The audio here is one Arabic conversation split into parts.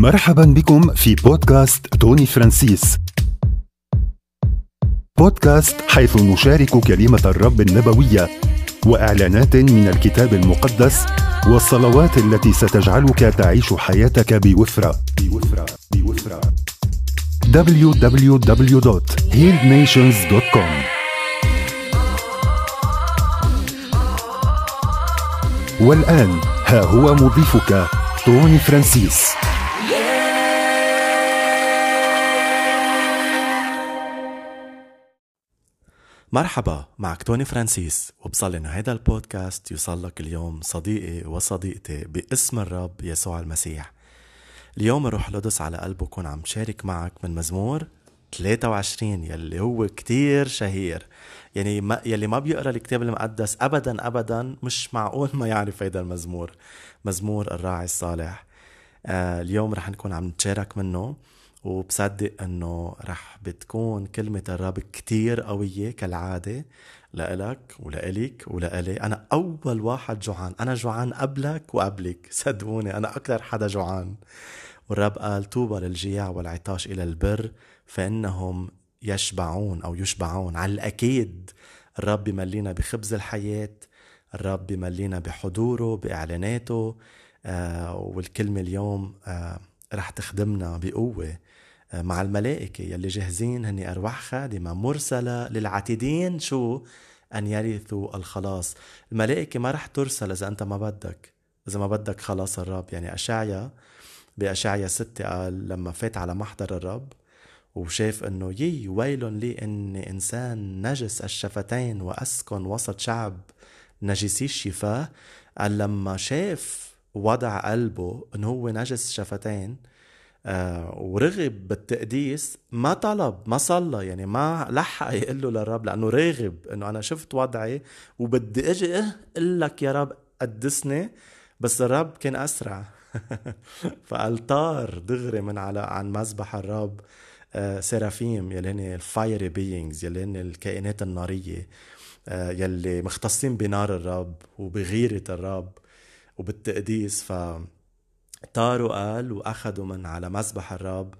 مرحبا بكم في بودكاست توني فرانسيس. بودكاست حيث نشارك كلمة الرب النبوية وإعلانات من الكتاب المقدس والصلوات التي ستجعلك تعيش حياتك بوفرة. بوفرة. بوفرة. www.healednations.com والآن ها هو مضيفك توني فرانسيس. مرحبا معك توني فرانسيس. وبصلي إنه هيدا البودكاست يوصل لك اليوم صديقي وصديقتي باسم الرب يسوع المسيح. اليوم الروح القدس على قلبه كون عم شارك معك من مزمور 23 يلي هو كتير شهير. يعني ما يلي ما بيقرأ الكتاب المقدس ابدا ابدا مش معقول ما يعرف هيدا المزمور. مزمور الراعي الصالح. آه اليوم رح نكون عم نتشارك منه. وبصدق إنه رح بتكون كلمة الرب كتير قوية كالعادة لإلك ولإلك ولإلي. أنا أول واحد جوعان. أنا جوعان قبلك وقبلك. صدقوني أنا أكثر حدا جوعان. والرب قال طوبى للجياع والعطاش إلى البر فإنهم يشبعون أو يشبعون. على الأكيد الرب بملينا بخبز الحياة الرب بملينا بحضوره بإعلاناته. آه والكلمة اليوم آه رح تخدمنا بقوة. مع الملائكة يلي جاهزين هني أرواح خادمة مرسلة للعتيدين شو؟ أن يرثوا الخلاص. الملائكة ما رح ترسل إذا أنت ما بدك. إذا ما بدك خلاص الرب. يعني أشعيا بأشعيا ستة قال لما فات على محضر الرب وشاف إنه يي ويل لي إني إنسان نجس الشفتين وأسكن وسط شعب نجسي الشفاه. قال لما شاف وضع قلبه إنه هو نجس شفتين ورغب بالتقديس ما طلب ما صلى يعني ما لحق يقول له للرب لأنه راغب إنه أنا شفت وضعي وبدي أجي أقول لك يا رب قدسني بس الرب كان أسرع. فقال طار دغري من على عن مذبح الرب سيرافيم يلي هن ال fiery beings يلي هن الكائنات النارية يلي مختصين بنار الرب وبغيرة الرب وبالتقديس. ف طاروا قال وأخذوا من على مذبح الرب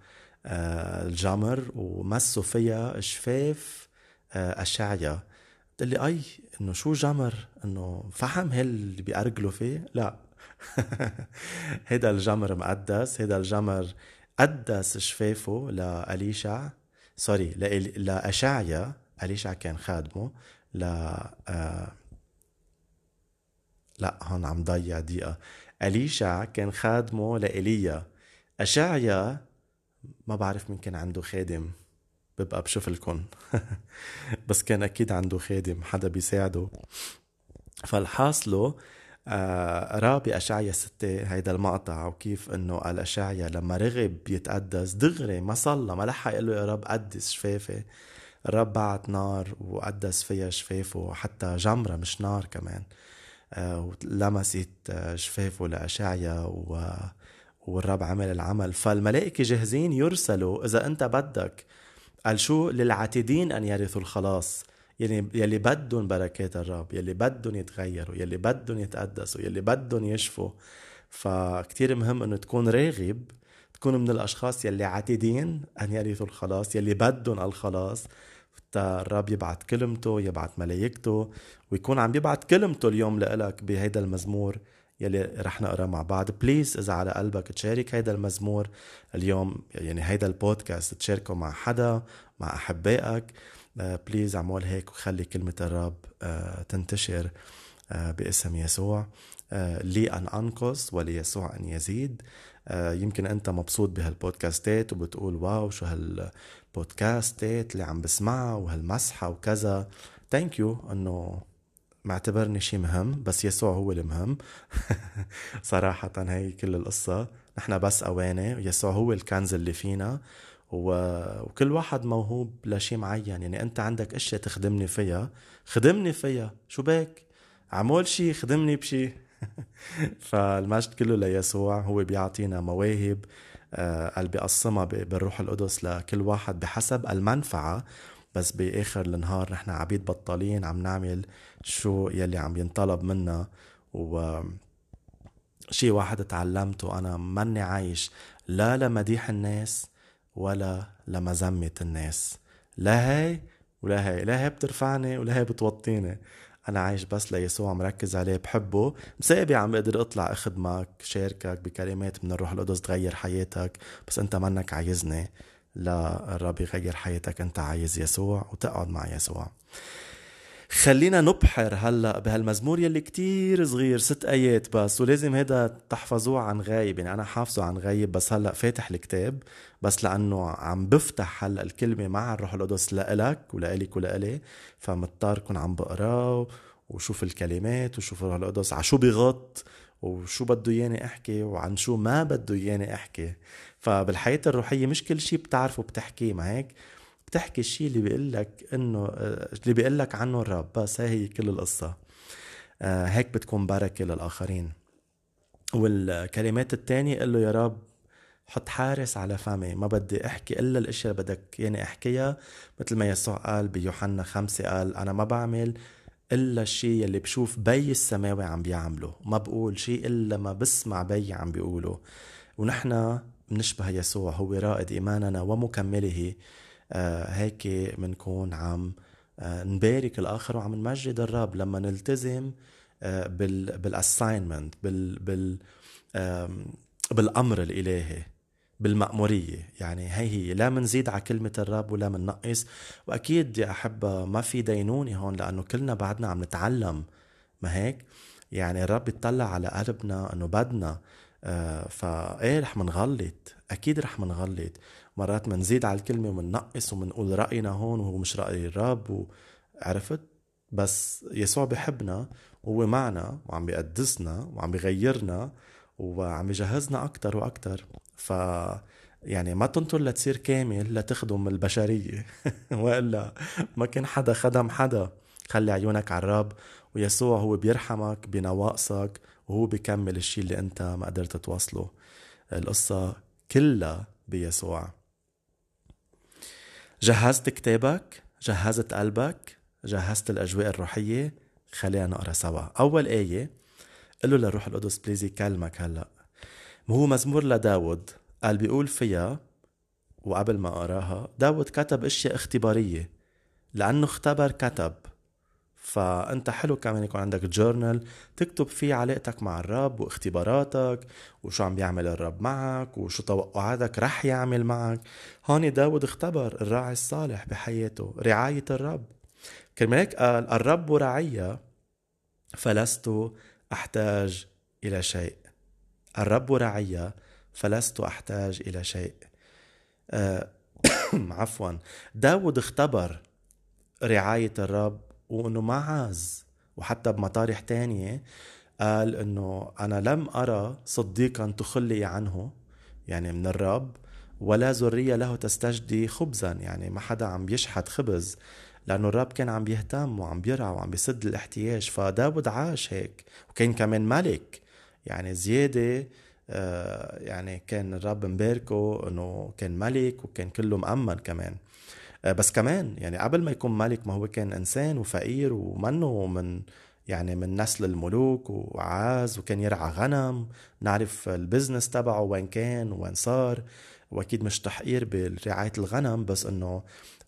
الجمر ومسوا فيها شفاف أشعيا. قلت لي أي إنه شو جمر؟ إنه فحم هل اللي بيأرجلوا فيه؟ لا. هيدا الجمر مقدس هيدا الجمر قدس شفافه لأليشع سوري لأشعيا. أليشع كان خادمه ل آه لا هون عم ضيع دقيقة. أليشع كان خادمه لإيليا. أشعيا ما بعرف مين كان عنده خادم. ببقى بشوف لكم بس كان أكيد عنده خادم حدا بيساعده. فالحاصله آه أشعيا ستة هيدا المقطع وكيف إنه قال أشعيا لما رغب يتقدس دغري ما صلى ما لحق يقول له يا رب قدس شفافي. الرب بعت نار وقدس فيها شفافه حتى جمرة مش نار كمان. ولمست شفافه لأشعيا و والرب عمل العمل. فالملائكة جاهزين يرسلوا إذا أنت بدك. قال شو؟ للعاتدين أن يرثوا الخلاص. يعني يلي بدهم بركات الرب يلي بدهم يتغيروا يلي بدهم يتقدسوا يلي بدهم يشفوا. فكتير مهم إنه تكون راغب تكون من الأشخاص يلي عاتدين أن يرثوا الخلاص يلي بدهم الخلاص. الرب يبعت كلمته يبعت ملايكته ويكون عم يبعت كلمته اليوم لإلك بهيدا المزمور يلي رح نقرأ مع بعض. please إذا على قلبك تشارك هيدا المزمور اليوم يعني هيدا البودكاست تشاركه مع حدا مع أحبائك. please اعمل هيك وخلي كلمة الرب تنتشر باسم يسوع. لي أن أنقص وليسوع أن يزيد. يمكن أنت مبسوط بهالبودكاستات وبتقول wow شو هالبودكاستات اللي عم بسمعها وهالمسحة وكذا. thank you أنه معتبرني شيء مهم بس يسوع هو المهم صراحة هي كل القصة. نحن بس أواني يسوع هو الكنز اللي فينا. وكل واحد موهوب لشيء معين. يعني أنت عندك أشياء تخدمني فيها. خدمني فيها. شو بك؟ عمول شيء خدمني بشيء فالمجد كله ليسوع. هو بيعطينا مواهب. قال بيقسمها بالروح القدس لكل واحد بحسب المنفعة. بس بآخر النهار نحن عبيد بطالين عم نعمل شو يلي عم ينطلب منا. و شي واحد تعلمته أنا ماني عايش لا لمديح الناس ولا لمذمة الناس. لا هي ولا هي لا هي بترفعني ولا هي بتوطيني. أنا عايش بس ليسوع مركز عليه بحبه. مسابي عم بقدر أطلع اخدمك شاركك بكلمات من الروح القدس تغير حياتك. بس أنت منك عايزني لا الرب يغير حياتك أنت عايز يسوع وتقعد مع يسوع. خلينا نبحر هلا بهالمزمور يلي كتير صغير ست آيات بس ولازم هذا تحفظوه عن غايب. يعني أنا حافظه عن غايب بس هلا فاتح الكتاب بس لأنه عم بفتح هلا الكلمة مع الروح القدس لإلك ولإلك ولإلي. فمضطر كون عم بقراه وشوف الكلمات وشوف الروح القدس على شو بغط وشو بده ياني أحكي وعن شو ما بده ياني أحكي. فبالحياة الروحية مش كل شيء بتعرفه بتحكيه ما هيك بتحكي الشيء اللي بيقول لك إنه اللي بيقول لك عنه الرب بس هي كل القصة. آه، هيك بتكون بركه للآخرين. والكلمات الثانية قل له يا رب حط حارس على فمي. ما بدي أحكي إلا الأشياء اللي بدك يعني أحكيها. مثل ما يسوع قال بيوحنا خمسة قال أنا ما بعمل إلا الشيء اللي بشوف بي السماوي عم بيعمله. ما بقول شيء إلا ما بسمع بي عم بيقوله. ونحن بنشبه يسوع هو رائد إيماننا ومكمله. آه هيك بنكون عم آه نبارك الآخر وعم نمجد الرب لما نلتزم آه بال بال assignment بال بال بالأمر الإلهي بالمأمورية. يعني هي هي لا منزيد على كلمة الرب ولا مننقص وأكيد يا أحبة ما في دينونة هون لأنه كلنا بعدنا عم نتعلم. ما هيك؟ يعني الرب يطلع على قلبنا أنه بدنا آه فإيه رح منغلط. أكيد رح منغلط. مرات منزيد على الكلمة ومننقص ومنقول رأينا هون وهو مش رأي الرب وعرفت بس يسوع بحبنا وهو معنا وعم بيقدسنا وعم بيغيرنا وعم بيجهزنا أكتر وأكتر. ف يعني ما تنطر لتصير كامل لتخدم البشرية. وإلا ما كان حدا خدم حدا. خلي عيونك على الرب. ويسوع هو بيرحمك بنواقصك وهو بيكمل الشيء اللي أنت ما قدرت توصله القصة كلها بيسوع. جهزت كتابك جهزت قلبك جهزت الأجواء الروحية خلينا نقرأ سوا. أول آية قل له للروح القدس بليز يكلمك هلأ. هو مزمور لداود. قال بيقول فيها وقبل ما أقراها داود كتب أشياء اختبارية لأنه اختبر كتب. فأنت حلو كمان يكون عندك جورنال تكتب فيه علاقتك مع الرب واختباراتك وشو عم بيعمل الرب معك وشو توقعاتك رح يعمل معك. هون داود اختبر الراعي الصالح بحياته رعاية الرب. كرمال هيك قال الرب رعي فلست أحتاج إلى شيء. الرب رعي فلست أحتاج إلى شيء. آه عفوا. داود اختبر رعاية الرب وإنه ما عاز. وحتى بمطارح تانية قال إنه أنا لم أرى صديقا تخلي عنه يعني من الرب ولا ذرية له تستجدي خبزا. يعني ما حدا عم بيشحت خبز لأنه الرب كان عم بيهتم وعم بيرعى وعم بيسد الاحتياج. فداود عاش هيك وكان كمان ملك. يعني زيادة آه يعني كان الرب مباركه إنه كان ملك وكان كله مأمن كمان. بس كمان يعني قبل ما يكون ملك ما هو كان إنسان وفقير ومنه من يعني من نسل الملوك وعاز وكان يرعى غنم نعرف البزنس تبعه وين كان وين صار وأكيد مش تحقير برعاية الغنم بس إنه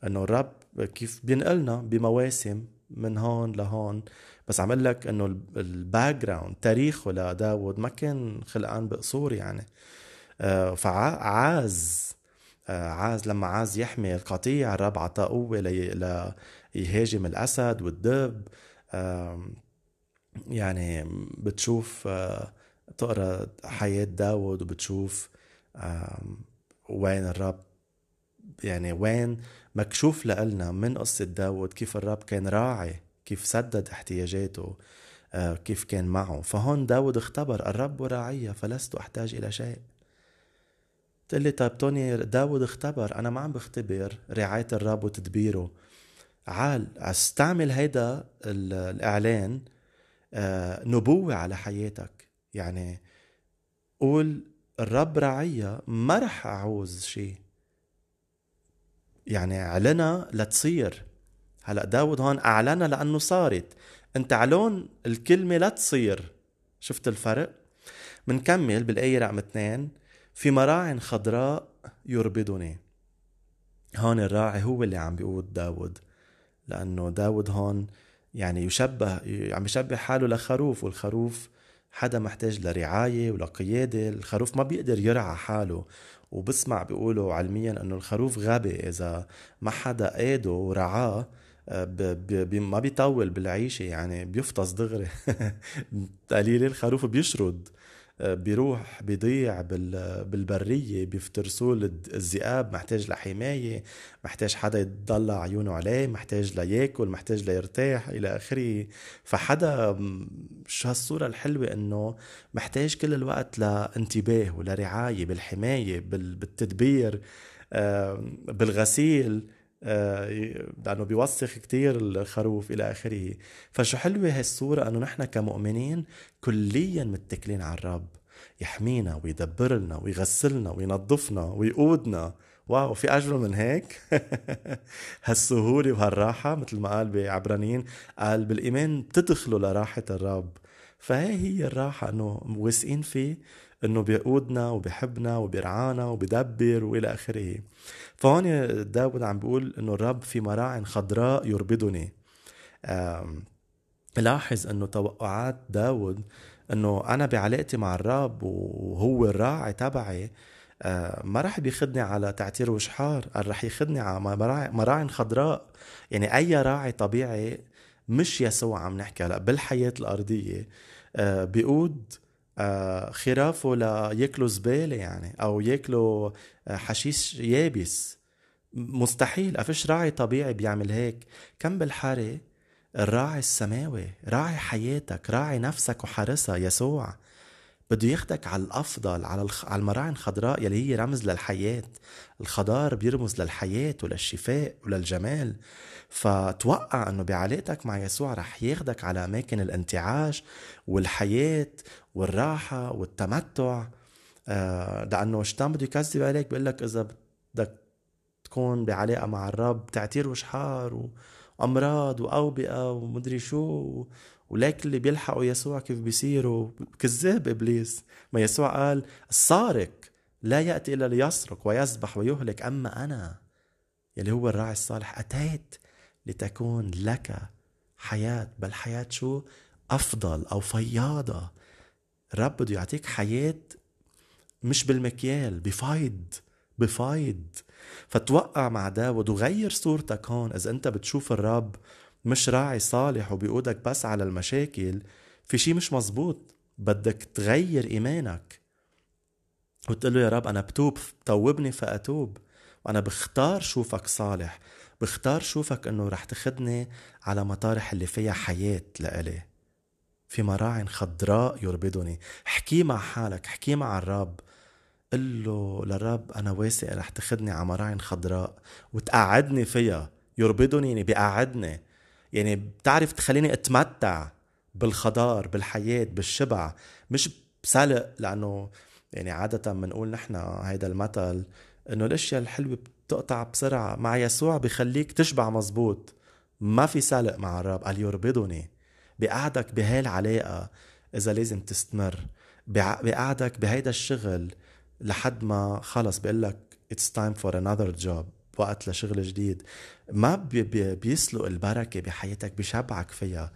إنه الرب كيف بينقلنا بمواسم من هون لهون. بس عم لك إنه ال background تاريخه لداود ما كان خلقان بقصور يعني. آه، فعاز آه، عاز لما عاز يحمي القطيع الرب عطاه قوة ليهاجم الأسد والدب. يعني بتشوف آه، تقرأ حياة داود وبتشوف وين الرب يعني وين مكشوف لنا من قصة داود كيف الرب كان راعي كيف سدد احتياجاته آه، كيف كان معه. فهون داود اختبر الرب راعية فلست أحتاج إلى شيء. تقول لي طيب توني داود اختبر أنا ما عم بختبر رعاية الرب وتدبيره. عال أستعمل هيدا الإعلان آه، نبوة على حياتك. يعني قول الرب رعية ما رح أعوز شيء يعني اعلنها لتصير. هلأ داود هون أعلنها لأنه صارت. أنت علون الكلمة لا تصير شفت الفرق؟ منكمل بالآية رقم اثنين. في مراع خضراء يربدني. هون الراعي هو اللي عم بيقود داود لأنه داود هون يعني يشبه عم يشبه حاله لخروف والخروف حدا محتاج لرعاية ولقيادة. الخروف ما بيقدر يرعى حاله وبسمع بيقولوا علميا إنه الخروف غبي. إذا ما حدا قاده ورعاه ما بيطول بالعيشة يعني بيفطس دغري. قليل الخروف بيشرد. بيروح بيضيع بالبرية بيفترسوه الذئاب محتاج لحماية محتاج حدا يضلع عيونه عليه محتاج لياكل محتاج ليرتاح إلى آخره. فحدا شو هالصورة الحلوة إنه محتاج كل الوقت لانتباه ولرعاية بالحماية بالتدبير بالغسيل. لأنه بيوسخ كتير الخروف إلى آخره. فشو حلوة هالصورة؟ إنه نحن كمؤمنين كليا متكلين على الرب. يحمينا ويدبر لنا ويغسلنا وينظفنا ويقودنا. واو في اجمل من هيك؟ هالسهولة وهالراحة مثل ما قال بعبرانيين قال بالإيمان بتدخلوا لراحة الرب. فهي هي الراحة إنه واثقين فيه إنه بيقودنا وبيحبنا وبيرعانا وبيدبر وإلى آخره. فهون داود عم بيقول إنه الرب في مراع خضراء يربدني لاحظ إنه توقعات داود إنه أنا بعلاقتي مع الرب وهو الراعي تبعي ما راح بياخذني على تعتير وشحار راح ياخذني على مراعي خضراء. يعني أي راعي طبيعي مش يسوع عم نحكي هلا بالحياة الأرضية بيقود آه، خرافه لياكلوا زبالة يعني أو ياكلوا آه، حشيش يابس. مستحيل أفش راعي طبيعي بيعمل هيك. كم بالحارة؟ الراعي السماوي راعي حياتك راعي نفسك وحارسها يسوع. بده ياخدك على الأفضل على الخ... على المراعي الخضراء يلي هي رمز للحياة. الخضار بيرمز للحياة وللشفاء وللجمال. فتوقع إنه بعلاقتك مع يسوع رح ياخدك على أماكن الانتعاش والحياة والراحة والتمتع. آه لأنه شيطان بده يكذب عليك بيقول لك إذا بدك تكون بعلاقة مع الرب تعتير وشحار وأمراض وأوبئة ومدري شو ولكن اللي بيلحقوا يسوع كيف بيصيروا؟ كذاب إبليس. ما يسوع قال السارق لا يأتي إلا ليسرق ويذبح ويهلك أما أنا يلي هو الراعي الصالح أتيت لتكون لك حياة. بل حياة شو؟ أفضل أو فياضة. الرب بده يعطيك حياة مش بالمكيال بفايض بفايض. فتوقع مع داود وغير صورتك هون إذا أنت بتشوف الرب مش راعي صالح وبيقودك بس على المشاكل في شي مش مزبوط بدك تغير إيمانك. وتقول له يا رب أنا بتوب توبني فأتوب. وأنا بختار شوفك صالح بختار شوفك أنه رح تخدني على مطارح اللي فيها حياة لإلي. في مراع خضراء يربدني احكي مع حالك احكي مع الرب. قل له للرب أنا واثق رح تخدني على مراعي خضراء. وتقعدني فيها. يربدني يعني بيقعدني. يعني بتعرف تخليني أتمتع بالخضار بالحياة بالشبع. مش بسلق لأنه يعني عادة بنقول نحن هيدا المثل إنه الأشياء الحلوة بتقطع بسرعة. مع يسوع بخليك تشبع مزبوط. ما في سلق مع الرب قال يربضني. بقعدك بهالعلاقة إذا لازم تستمر. بقعدك بهيدا الشغل لحد ما خلص بيقول لك it's time for another job. وقت لشغل جديد. ما بي بي بيسلق البركة بحياتك بشبعك فيها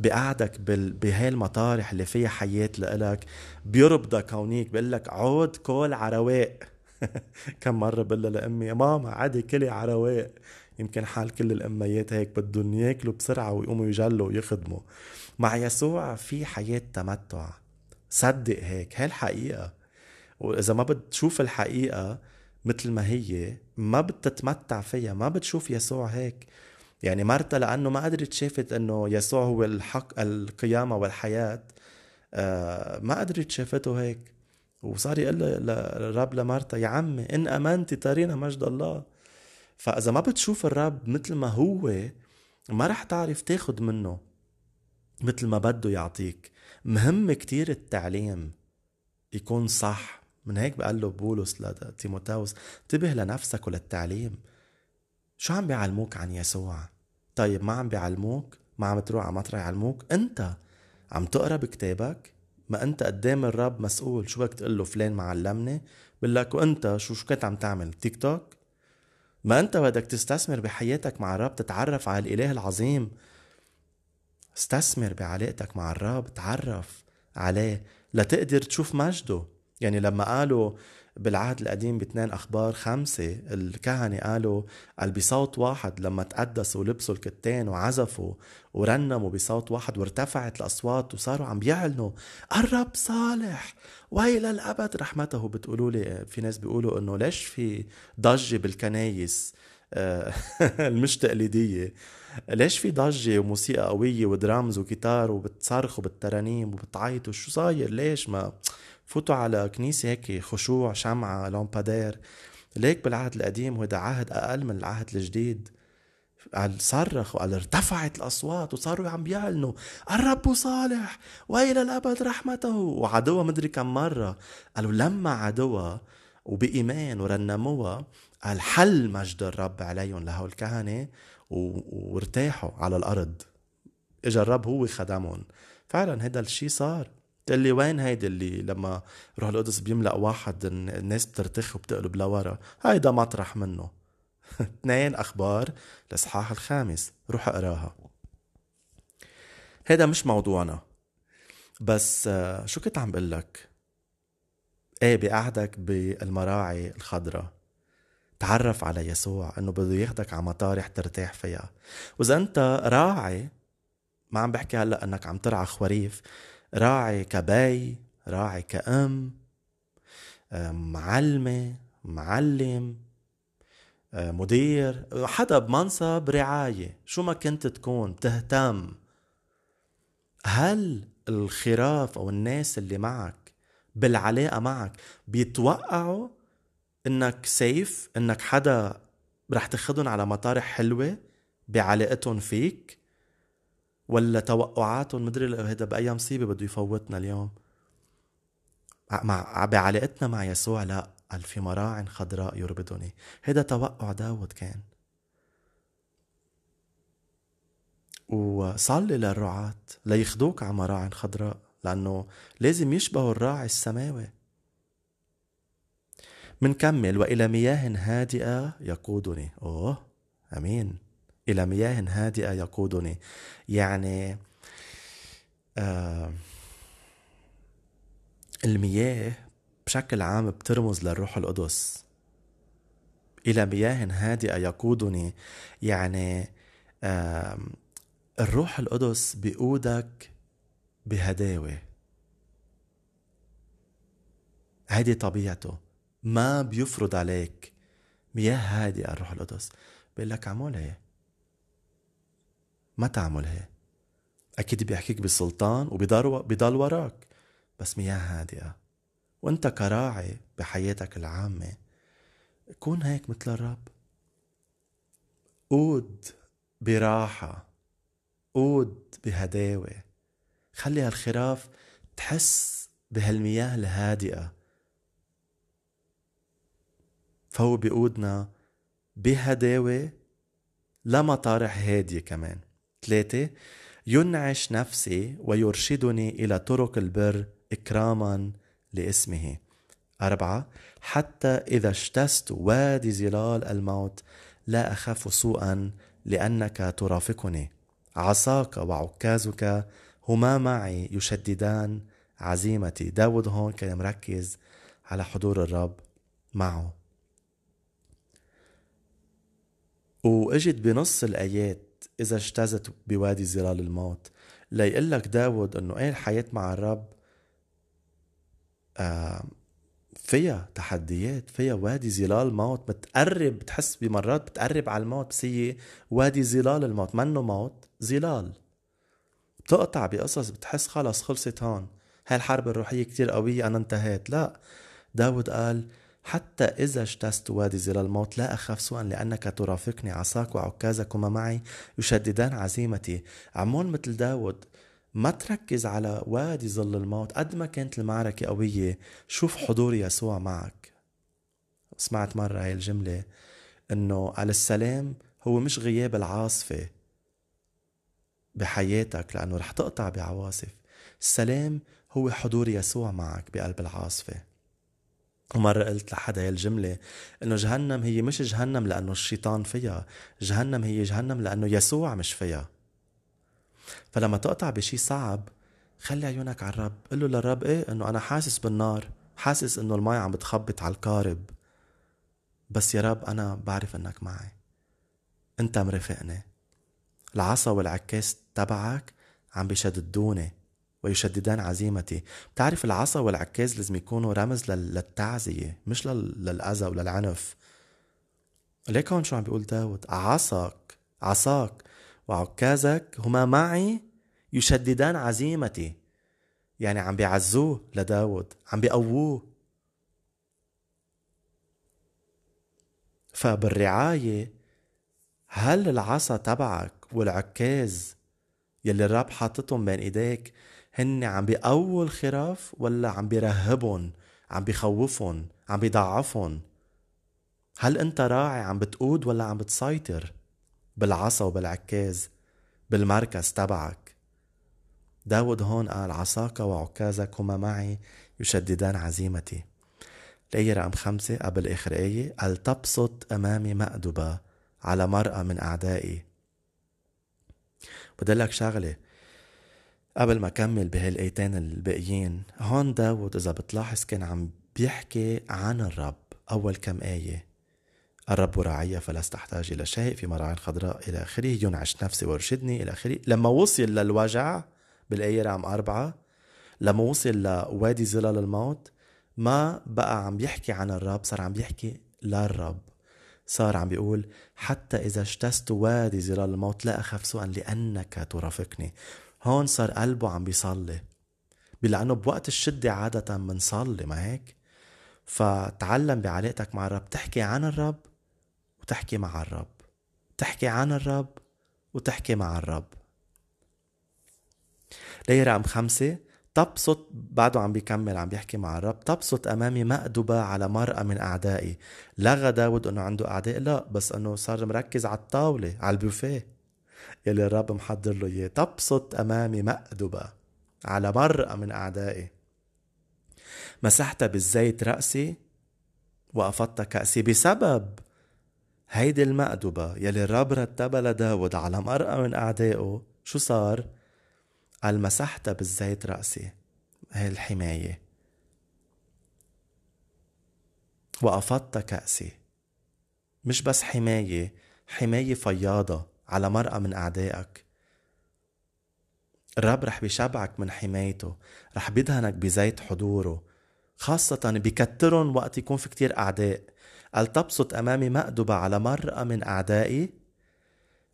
بقعدك بهالمطارح اللي فيها حياة لإلك. بيربضك هونيك بيقول لك عود كل عرواق. كم مرة بقول لأمي ماما عادي كلي عرواق. يمكن حال كل الأميات هيك بدهم ياكلوا بسرعة ويقوموا يجلوا ويخدموا. مع يسوع في حياة تمتع. صدق هيك هي الحقيقة. وإذا ما بتشوف الحقيقة مثل ما هي ما بتتمتع فيها ما بتشوف يسوع هيك. يعني مرتا لأنه ما قدرت شافت إنه يسوع هو الحق القيامة والحياة. آه ما قدرت شافته هيك. وصار يقول الرب لمرتا يا عمي إن امنتي ترينا مجد الله. فإذا ما بتشوف الرب مثل ما هو ما رح تعرف تاخد منه مثل ما بده يعطيك. مهم كتير التعليم يكون صح. من هيك بقال له بولس لتيموتاوس انتبه لنفسك وللتعليم. شو عم بيعلموك عن يسوع؟ طيب ما عم بيعلموك؟ ما عم تروح على مطرح يعلموك؟ انت عم تقرأ بكتابك؟ ما انت قدام الرب مسؤول. شو بدك تقول له؟ فلان معلمني بقول لك وانت شو شو كنت عم تعمل؟ تيك توك؟ ما انت بدك تستثمر بحياتك مع الرب تتعرف على الإله العظيم. استثمر بعلاقتك مع الرب تعرف عليه لتقدر تشوف مجده. يعني لما قالوا بالعهد القديم باثنين أخبار خمسة الكهنة قالوا قال بصوت واحد لما تقدسوا ولبسوا الكتان وعزفوا ورنموا بصوت واحد وارتفعت الأصوات وصاروا عم بيعلنوا الرب صالح وإلى الأبد رحمته. بتقولوا لي في ناس بيقولوا إنه ليش في ضجة بالكنايس آه، المش تقليدية. ليش في ضجة وموسيقى قوية ودرامز وكيتار وبتصرخوا بالترانيم وبتعيطوا؟ شو صاير؟ ليش ما فوتوا على كنيسة هيك خشوع شمعة لامبادير. ليك بالعهد القديم وهذا عهد أقل من العهد الجديد. قال صرخ وقال ارتفعت الأصوات وصاروا عم بيعلنوا. الرب صالح وإلى الأبد رحمته. وعدوها مدري كم مرة. قالوا لما عدوها وبإيمان ورنموها قال حل مجد الرب عليهم لهو الكهنة وارتاحوا على الأرض. اجى الرب هو خدمهم. فعلا هذا الشيء صار. قال لي وين هيدي اللي لما روح القدس بيملأ واحد الناس بترتخ وبتقلب لورا؟ هيدا مطرح منه. اثنين أخبار الإصحاح الخامس. روح أقراها. هيدا مش موضوعنا. بس آه، شو كنت عم بقول لك إيه بقعدك بالمراعي الخضراء. تعرف على يسوع إنه بده ياخدك على مطارح ترتاح فيها. وإذا أنت راعي ما عم بحكي هلأ إنك عم ترعى خواريف. راعي كبي راعي كأم معلمة معلم مدير حدا بمنصب رعاية. شو ما كنت تكون تهتم هل الخراف أو الناس اللي معك بالعلاقة معك بيتوقعوا إنك سيف إنك حدا رح تاخدهم على مطارح حلوة بعلاقتهم فيك؟ ولا توقعاتهم مدري هذا بأي مصيبة بده يفوتنا اليوم؟ مع بعلاقتنا مع يسوع لا قال في مراع خضراء يربدني هذا توقع داود كان. وصلي للرعاة ليخدوك على مراع خضراء لأنه لازم يشبهوا الراعي السماوي. منكمل وإلى مياه هادئة يقودني. أوه أمين. إلى مياه هادئة يقودني. يعني آه المياه بشكل عام بترمز للروح القدس. إلى مياه هادئة يقودني. يعني آه الروح القدس بيقودك بهداوة. هيدي طبيعته. ما بيفرض عليك مياه هادئة الروح القدس. بيقول لك اعملها ما تعمل هيك. أكيد بيحكيك بالسلطان وبيضل وراك. بس مياه هادئة. وأنت كراعي بحياتك العامة. كون هيك مثل الرب. قود براحة. قود بهداوة. خلي هالخراف تحس بهالمياه الهادئة. فهو بيقودنا بهداوة لمطارح هادية كمان. ثلاثة ينعش نفسي ويرشدني إلى طرق البر إكراما لاسمه. أربعة حتى إذا اجتزت وادي ظلال الموت لا أخاف سوءا لأنك ترافقني. عصاك وعكازك هما معي يشددان. عزيمتي داود هون كان مركز على حضور الرب معه. واجت بنص الآيات إذا اجتزت بوادي ظلال الموت. ليقول لك داود إنه إيه الحياة مع الرب آه فيها تحديات فيها وادي ظلال موت. بتقرب بتحس بمرات بتقرب على الموت. بس هي وادي ظلال الموت. منه موت ظلال بتقطع بقصص بتحس خلص خلصت هون. هاي الحرب الروحية كتير قوية أنا انتهيت. لا داود قال حتى إذا اجتزت وادي ظلال الموت لا أخاف سوءا لأنك ترافقني. عصاك وعكازكما معي يشددان عزيمتي. عمول مثل داود ما تركز على وادي ظل الموت قد ما كانت المعركة قوية. شوف حضور يسوع معك. سمعت مرة هاي الجملة إنه على السلام هو مش غياب العاصفة بحياتك لأنه رح تقطع بعواصف. السلام هو حضور يسوع معك بقلب العاصفة. ومرة قلت لحدا هي الجملة إنه جهنم هي مش جهنم لأنه الشيطان فيها. جهنم هي جهنم لأنه يسوع مش فيها. فلما تقطع بشي صعب خلي عيونك على الرب. قل له للرب إيه؟ إنه أنا حاسس بالنار. حاسس إنه المي عم بتخبط على القارب. بس يا رب أنا بعرف إنك معي. أنت مرافقني. العصا والعكاز تبعك عم بيشددوني. ويشددان عزيمتي. بتعرف العصا والعكاز لازم يكونوا رمز للتعزية مش للأذى وللعنف. ليك هون شو عم بيقول داود؟ عصاك عصاك وعكازك هما معي يشددان عزيمتي. يعني عم بيعزوه لداود عم بيقووه. فبالرعاية هل العصا تبعك والعكاز يلي الرب حاططهم بين إيديك هن عم بيقووا الخراف ولا عم بيرهبهم عم بيخوفهم عم بيضعفهم هل انت راعي عم بتقود ولا عم بتسيطر؟ بالعصا وبالعكاز بالمركز تبعك. داود هون قال عصاك وعكازك هما معي يشددان عزيمتي. الآية رقم خمسة قبل آخر آية قال تبسط أمامي مأدبة على مرأة من أعدائي؟ بدي لك شغلة قبل ما أكمل بهالآيتين الباقيين هون داود إذا بتلاحظ كان عم بيحكي عن الرب. أول كم آية؟ الرب راعي فلست أحتاج إلى شيء في مراعي خضراء إلى آخره ينعش نفسي ويرشدني إلى آخره. لما وصل للوجع بالآية رقم أربعة لما وصل لوادي ظلال الموت ما بقى عم بيحكي عن الرب صار عم بيحكي للرب. صار عم بيقول حتى إذا اجتزت وادي ظلال الموت لا أخاف سوءا لأنك ترافقني. هون صار قلبه عم بيصلي. لأنه بوقت الشدة عادة منصلي ما هيك؟ فتعلم بعلاقتك مع الرب. تحكي عن الرب وتحكي مع الرب. تحكي عن الرب وتحكي مع الرب. ليه رقم خمسة؟ تبسط بعده عم بيكمل عم بيحكي مع الرب. تبسط أمامي مأدبة على مرأة من أعدائي. لغى داود إنه عنده أعداء لا بس إنه صار مركز على الطاولة على البوفيه. يلي الرب محضر له إياه. تبسط أمامي مأدبة على مرأة من أعدائي. مسحت بالزيت رأسي وأفضت كأسي بسبب هيدي المأدبة يلي الرب رتبها لداود على مرأة من أعدائه. شو صار؟ قال مسحت بالزيت رأسي. هي الحماية. وأفضت كأسي. مش بس حماية حماية فياضة. على مرأة من أعدائك. الرب رح بيشبعك من حمايته رح بيدهنك بزيت حضوره خاصة بكترن وقت يكون في كتير أعداء. قال تبسط أمامي مأدبة على مرأة من أعدائي؟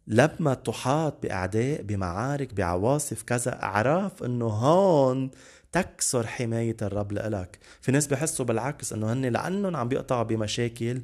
لما تحاط بأعداء بمعارك بعواصف كذا اعرف إنه هون تكسر حماية الرب لإلك. في ناس بحسوا بالعكس إنه هن لأنهم عم بيقطعوا بمشاكل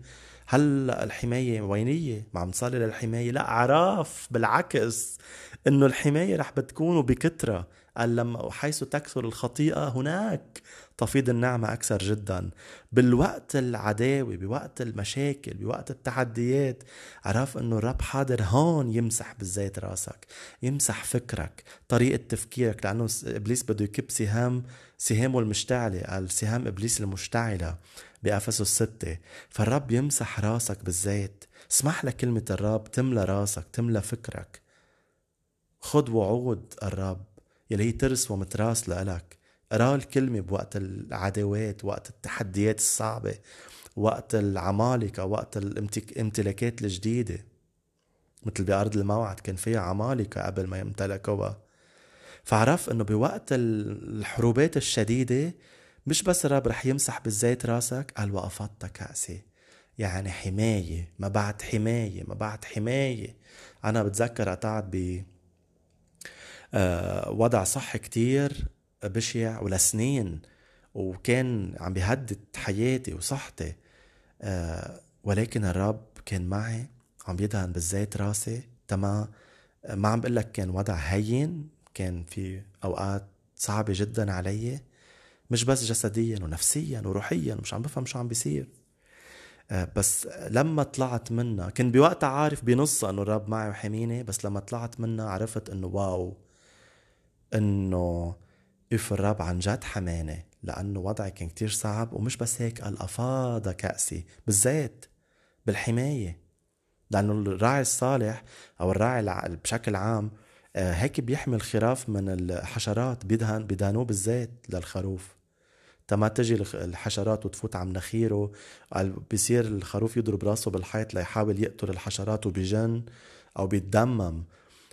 هلا الحماية وينية؟ ما عم نصلي للحماية لا عراف بالعكس إنه الحماية رح بتكون وبكترة. قال لما حيث تكثر الخطيئة هناك تفيض النعمة أكثر جدا. بالوقت العداوي بوقت المشاكل بوقت التحديات عرف أنه الرب حاضر هون يمسح بالزيت راسك يمسح فكرك طريقة تفكيرك. لأنه إبليس بده يكب سهام سهامه المشتعلة. قال سهام إبليس المشتعلة. بأفسس الستة فالرب يمسح راسك بالزيت. اسمح لكلمة الرب تملى راسك تملى فكرك. خد وعود الرب يلي هي ترس ومتراس لإلك. قرأ الكلمة بوقت العداوات وقت التحديات الصعبة وقت العمالقة وقت الامتلاكات الجديدة. مثل بأرض الموعد كان فيها عمالقة قبل ما يمتلكوها. فعرف إنه بوقت الحروبات الشديدة مش بس الرب رح يمسح بالزيت راسك قال وأفضت كأسي يعني حماية ما بعد حماية ما بعد حماية. أنا بتذكر قطعت ب آه، وضع صحي كتير بشع ولسنين وكان عم بيهدد حياتي وصحتي. آه، ولكن الرب كان معي عم بيدهن بالزيت راسي. تمام. ما عم بقول لك كان وضع هين كان في أوقات صعبة جدا علي. مش بس جسديا ونفسيا وروحيا ومش عم بفهم شو عم بيصير. آه، بس لما طلعت منها كنت بوقتها عارف بنصها إنه الرب معي وحميني بس لما طلعت منها عرفت إنه واو إنه اف الرب عن جد حمانة لأنه وضعي كان كتير صعب ومش بس هيك قال أفاض كأسي بالزيت بالحماية. لأنه الراعي الصالح أو الراعي بشكل عام آه، هيك بيحمي الخراف من الحشرات بدهن بدهنوه بالزيت للخروف. تما تجي الحشرات وتفوت على مناخيره بصير الخروف يضرب راسه بالحيط ليحاول يقتل الحشرات وبيجن أو بيتدمم.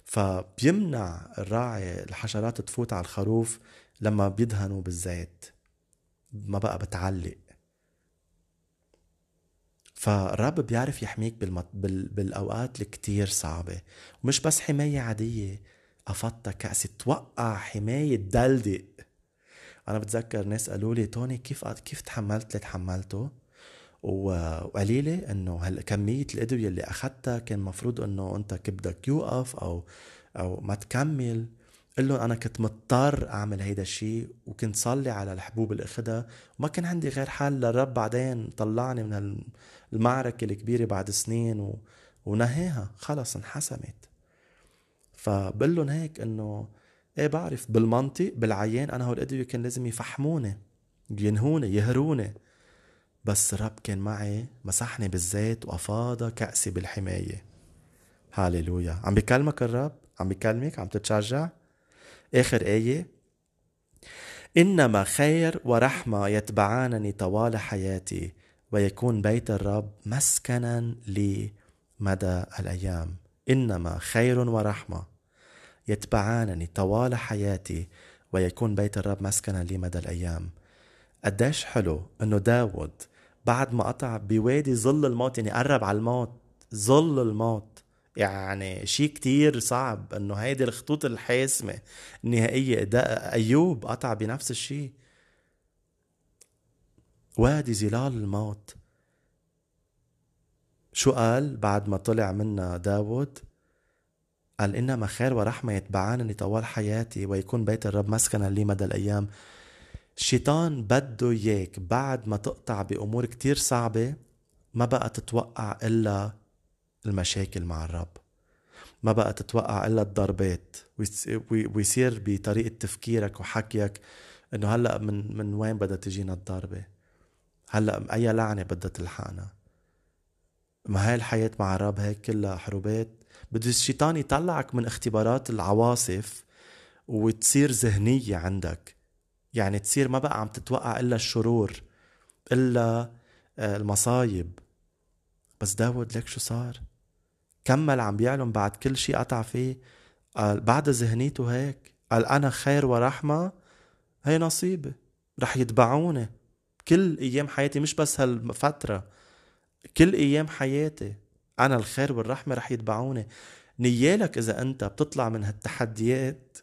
فبيمنع الراعي الحشرات تفوت على الخروف لما بيدهنوا بالزيت. ما بقى بتعلق. فالرب بيعرف يحميك بالمط... بال... بالأوقات الكتير صعبة. ومش بس حماية عادية أفضت كأس توقع حماية دلدق أنا بتذكر ناس قالوا لي توني كيف كيف تحملت اللي تحملته؟ وقليلة إنه هل كمية الأدوية اللي أخذتها كان مفروض إنه أنت كبدك يوقف أو أو ما تكمل. قل لهم أنا كنت مضطر أعمل هيدا الشيء وكنت صلي على الحبوب اللي اخذها وما كان عندي غير حل للرب بعدين طلعني من المعركة الكبيرة بعد سنين و... ونهاها خلص انحسمت. فبقول لهم هيك إنه إيه بعرف بالمنطق بالعيان أنا هول الادويه كان لازم يفحموني ينهوني يهروني. بس الرب كان معي مسحني بالزيت وافاض كأسي بالحماية. هاليلويا عم بكلمك الرب عم بكلمك عم تتشجع. آخر آية. إنما خير ورحمة يتبعانني طوال حياتي ويكون بيت الرب مسكنا لي مدى الأيام. إنما خير ورحمة. يتبعانني طوال حياتي ويكون بيت الرب مسكنا لي مدى الأيام. قديش حلو إنه داود بعد ما قطع بوادي ظل الموت يعني قرب على الموت ظل الموت. يعني شيء كتير صعب إنه هيدي الخطوط الحاسمة النهائية. ده أيوب قطع بنفس الشيء وادي ظلال الموت. شو قال بعد ما طلع منا داود؟ قال إنما خير ورحمة يتبعانني طوال حياتي ويكون بيت الرب مسكنا لي مدى الأيام. الشيطان بده إياك بعد ما تقطع بأمور كتير صعبة ما بقى تتوقع إلا المشاكل مع الرب. ما بقى تتوقع إلا الضربات. ويصير بطريقة تفكيرك وحكيك إنه هلأ من من وين بدها تجينا الضربة؟ هلأ أي لعنة بدها تلحقنا؟ ما هاي الحياة مع الرب هيك كلها حروبات بده الشيطان يطلعك من اختبارات العواصف وتصير ذهنية عندك. يعني تصير ما بقى عم تتوقع إلا الشرور إلا آه، المصايب. بس داود لك شو صار؟ كمل عم بيعلم بعد كل شيء قطع فيه. قال بعد ذهنيته هيك. قال أنا خير ورحمة. هي نصيبي. رح يتبعوني. كل أيام حياتي مش بس هالفترة كل أيام حياتي. أنا الخير والرحمة رح يتبعوني. نيالك إذا أنت بتطلع من هالتحديات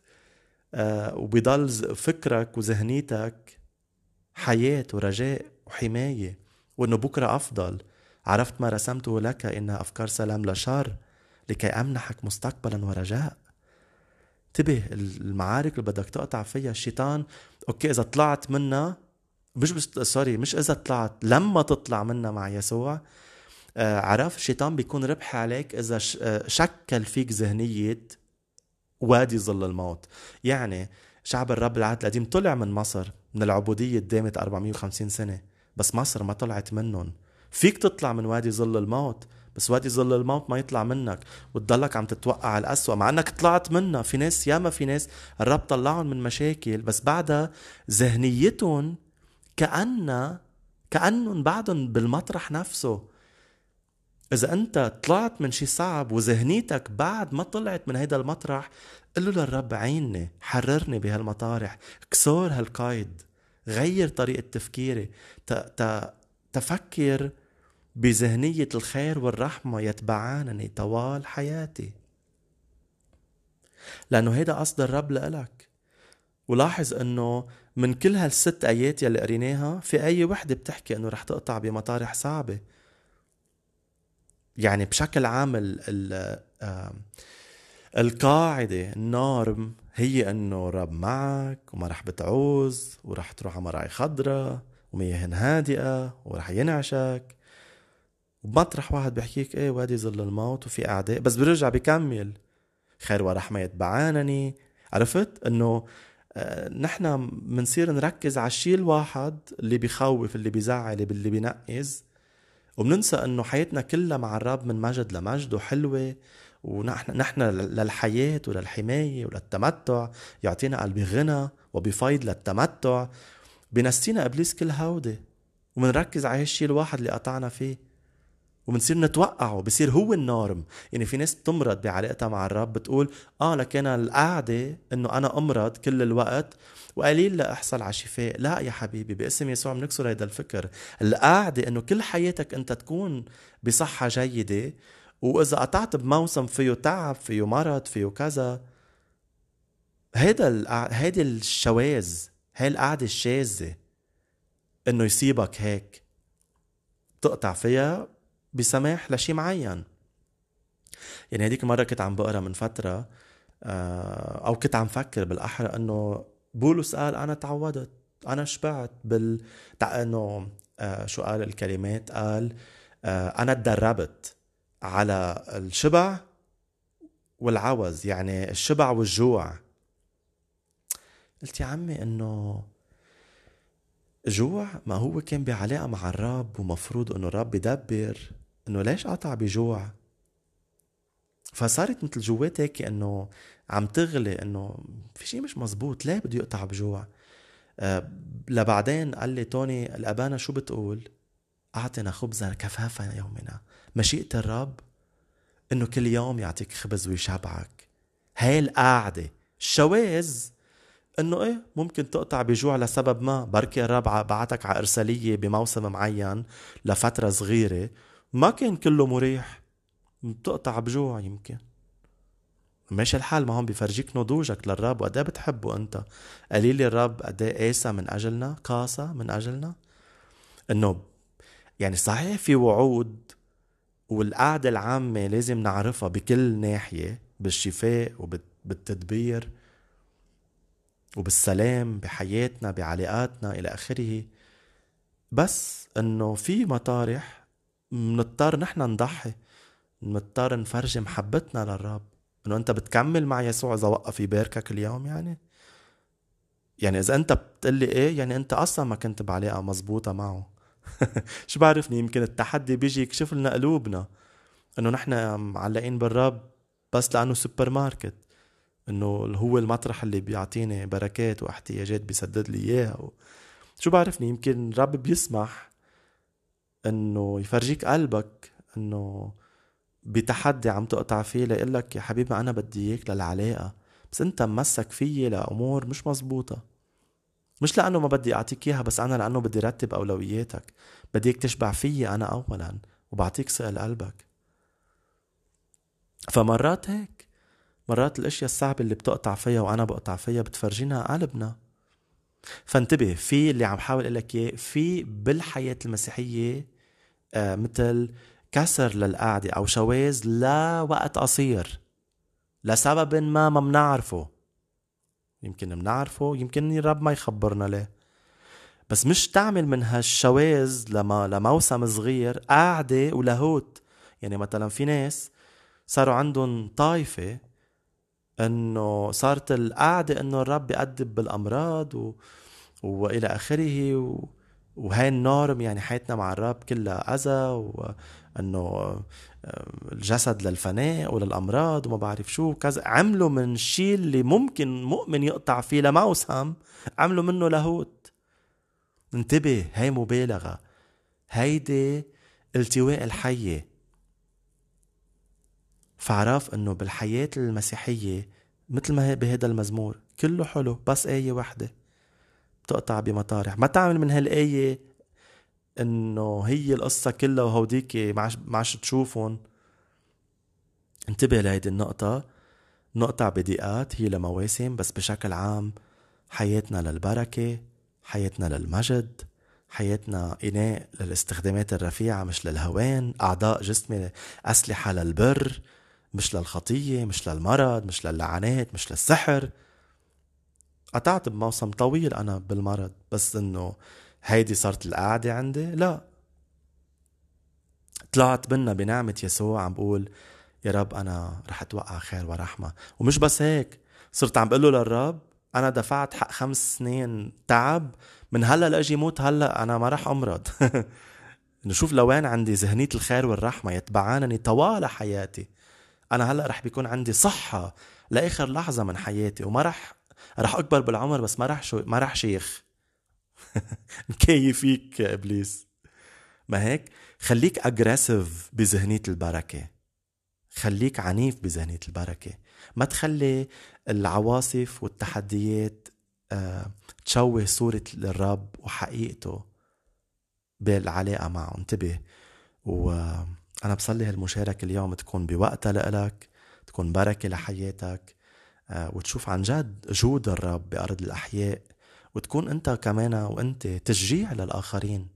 آه وبضل فكرك وذهنيتك حياة ورجاء وحماية وإنه بكرة أفضل. عرفت ما رسمته لك إنها أفكار سلام لشر لكي أمنحك مستقبلا ورجاء. انتبه المعارك اللي بدك تقطع فيها الشيطان okay إذا طلعت منها مش بس sorry مش إذا طلعت لما تطلع منها مع يسوع عرف الشيطان بيكون ربح عليك إذا آه، شكل فيك ذهنية وادي ظل الموت. يعني شعب الرب العهد القديم طلع من مصر من العبودية دامت 450 سنة بس مصر ما طلعت منهم. فيك تطلع من وادي ظل الموت بس وادي ظل الموت ما يطلع منك وتضلك عم تتوقع على الأسوأ مع إنك طلعت منها. في ناس ياما في ناس الرب طلعهم من مشاكل بس بعدها ذهنيتهم كأن كأنهم بعدهم بالمطرح نفسه. إذا أنت طلعت من شي صعب وذهنيتك بعد ما طلعت من هيدا المطرح قل له للرب عيني حررني بهالمطارح كسور هالقيد غير طريقة تفكيري. تفكر بذهنية الخير والرحمة يتبعانني طوال حياتي. لأنه هيدا قصد الرب لإلك. ولاحظ إنه من كل هالست آيات يلي قريناها في أي وحدة بتحكي إنه رح تقطع بمطارح صعبة. يعني بشكل عام ال ال القاعدة النورم هي إنه رب معك وما رح بتعوز ورح تروح على مراعي خضرة ومياه هادئة ورح ينعشك. ومطرح واحد بيحكيك إيه وادي ظل الموت وفي اعداء بس برجع بكمل. خير ورحمة يتبعانني. عرفت؟ إنه آه، نحن منصير نركز على الشيء الواحد اللي بيخوف اللي بيزعل اللي بينقز وبننسى إنه حياتنا كلها مع الرب من مجد لمجد وحلوة ونحن نحن للحياة وللحماية وللتمتع. يعطينا قلب غنى وبفيض للتمتع. بنسينا إبليس كل هودي ومنركز على هالشيء الواحد اللي قطعنا فيه. وبنصير نتوقعه بصير هو النورم يعني في ناس بتمرض بعلاقتها مع الرب بتقول آه لكن القعدة إنه أنا أمرض كل الوقت. وقليل لاحصل على شفاء. لا يا حبيبي باسم يسوع بنكسر هذا الفكر. القعدة إنه كل حياتك أنت تكون بصحة جيدة. وإذا قطعت بموسم فيه تعب فيه مرض فيه كذا هيدا هيدي الشواذ هاي القعدة الشاذة إنه يصيبك هيك. تقطع فيها بسماح لشي معين. يعني هذيك مرة كنت عم بقرأ من فترة آه، أو كنت عم فكر بالأحرى إنه بولس قال أنا تعودت أنا شبعت بال إنه آه، شو قال الكلمات؟ قال آه، أنا تدربت على الشبع والعوز يعني الشبع والجوع. قلت يا عمي إنه جوع ما هو كان بعلاقة مع الرب ومفروض إنه الرب يدبر. إنه ليش قطع بجوع؟ فصارت مثل جواتي هيك إنه عم تغلي إنه في شيء مش مزبوط ليه بده يقطع بجوع؟ أه لبعدين قال لي توني الأبانا شو بتقول؟ أعطنا خبزا كفافا يومنا. مشيئة الرب إنه كل يوم يعطيك خبز ويشبعك. هاي القعدة الشواذ إنه إيه ممكن تقطع بجوع لسبب ما. بركي الرب بعتك على إرسالية بموسم معين لفترة صغيرة. ما كان كله مريح. بتقطع بجوع يمكن. ماشي الحال ما هون بيفرجيك نضوجك للرب وقد إيه بتحبه انت. قليل الرب قد إيه قاسى من أجلنا قاسى من أجلنا. إنه يعني صحيح في وعود والقعدة العامة لازم نعرفها بكل ناحية بالشفاء وبالتدبير وبالسلام بحياتنا بعلاقاتنا إلى آخره. بس إنه في مطارح منضطر نحن نضحي نضطر نفرجي محبتنا للرب. إنه أنت بتكمل مع يسوع إذا وقف يباركك اليوم يعني؟ يعني إذا أنت بتقلي إيه يعني أنت أصلا ما كنت بعلاقة مزبوطه معه. شو بعرفني؟ يمكن التحدي بيجي يكشف لنا قلوبنا. إنه نحن معلقين بالرب بس لأنه سوبر ماركت إنه هو المطرح اللي بيعطيني بركات وإحتياجات بيسدد لي إياها. شو بعرفني؟ يمكن الرب بيسمح إنه يفرجيك قلبك إنه بتحدي عم تقطع فيه ليقول لك يا حبيبي أنا بدي إياك للعلاقة بس أنت ممسك فيي لأمور مش مزبوطة. مش لأنه ما بدي أعطيك إياها بس أنا لأنه بدي رتب أولوياتك. بدي إياك تشبع فيي أنا اولا وبعطيك سؤال قلبك. فمرات هيك مرات الأشياء الصعبة اللي بتقطع فيها وأنا بقطع فيها بتفرجينا قلبنا. فانتبه في اللي عم بحاول أقول لك إياه في بالحياة المسيحية مثل كسر للقعدة أو شواذ لوقت قصير لسبب ما ما منعرفه. يمكن منعرفه يمكن الرب ما يخبرنا ليه. بس مش تعمل من هالشواذ لما لموسم صغير قاعدة ولاهوت يعني مثلا في ناس صاروا عندهم طايفة إنه صارت القعدة إنه الرب بيأدب بالأمراض و... وإلى آخره و... وهي النورم يعني حياتنا مع الرب كلها أذى وأنه آه، الجسد للفناء وللأمراض وما بعرف شو كذا عملوا من الشيء اللي ممكن مؤمن يقطع فيه لموسم عملوا منه لاهوت. انتبه هي مبالغة. هيدي التواء الحية. فعرف إنه بالحياة المسيحية مثل ما هي بهذا المزمور كله حلو بس آية وحده بتقطع بمطارح. ما تعمل من هالآية إنه هي القصة كلها وهوديك ما عادش تشوفهم. انتبه لهيدي النقطة. نقطع بدقات هي لمواسم بس بشكل عام حياتنا للبركة حياتنا للمجد حياتنا إناء للاستخدامات الرفيعة مش للهوان أعضاء جسمي أسلحة للبر مش للخطية مش للمرض مش للعنات مش للسحر. قطعت بموسم طويل أنا بالمرض بس إنه هيدي صارت القعدة عندي. لا. طلعت منا بنعمة يسوع عم بقول يا رب أنا رح أتوقع خير ورحمة. ومش بس هيك صرت عم بقول له للرب أنا دفعت حق خمس سنين تعب من هلأ لأجي موت هلأ أنا ما رح أمرض. نشوف لوين عندي ذهنية الخير والرحمة يتبعانني طوال حياتي. أنا هلأ رح بيكون عندي صحة لآخر لحظة من حياتي وما رح رح أكبر بالعمر بس ما رح شو ما رح شيخ. مكيف فيك يا إبليس. ما هيك؟ خليك أجريسيف بذهنية البركة. خليك عنيف بذهنية البركة. ما تخلي العواصف والتحديات آه، تشوه صورة الرب وحقيقته بالعلاقة معه. انتبه. وأنا بصلي هالمشاركة اليوم تكون بوقتها لإلك تكون بركة لحياتك. وتشوف عن جد جود الرب بأرض الأحياء وتكون أنت كمان وأنت تشجيع للآخرين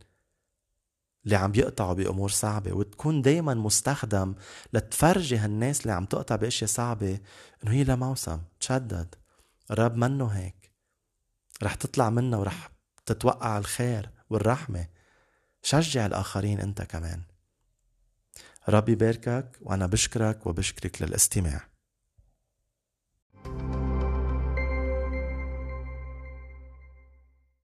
اللي عم يقطعوا بأمور صعبة وتكون دايما مستخدم لتفرجي هالناس اللي عم تقطع بأشياء صعبة إنه هي لموسم تشدد. الرب منه هيك. رح تطلع منه ورح تتوقع الخير والرحمة. شجع الآخرين أنت كمان. ربي باركك وأنا بشكرك وبشكرك للاستماع. Bye.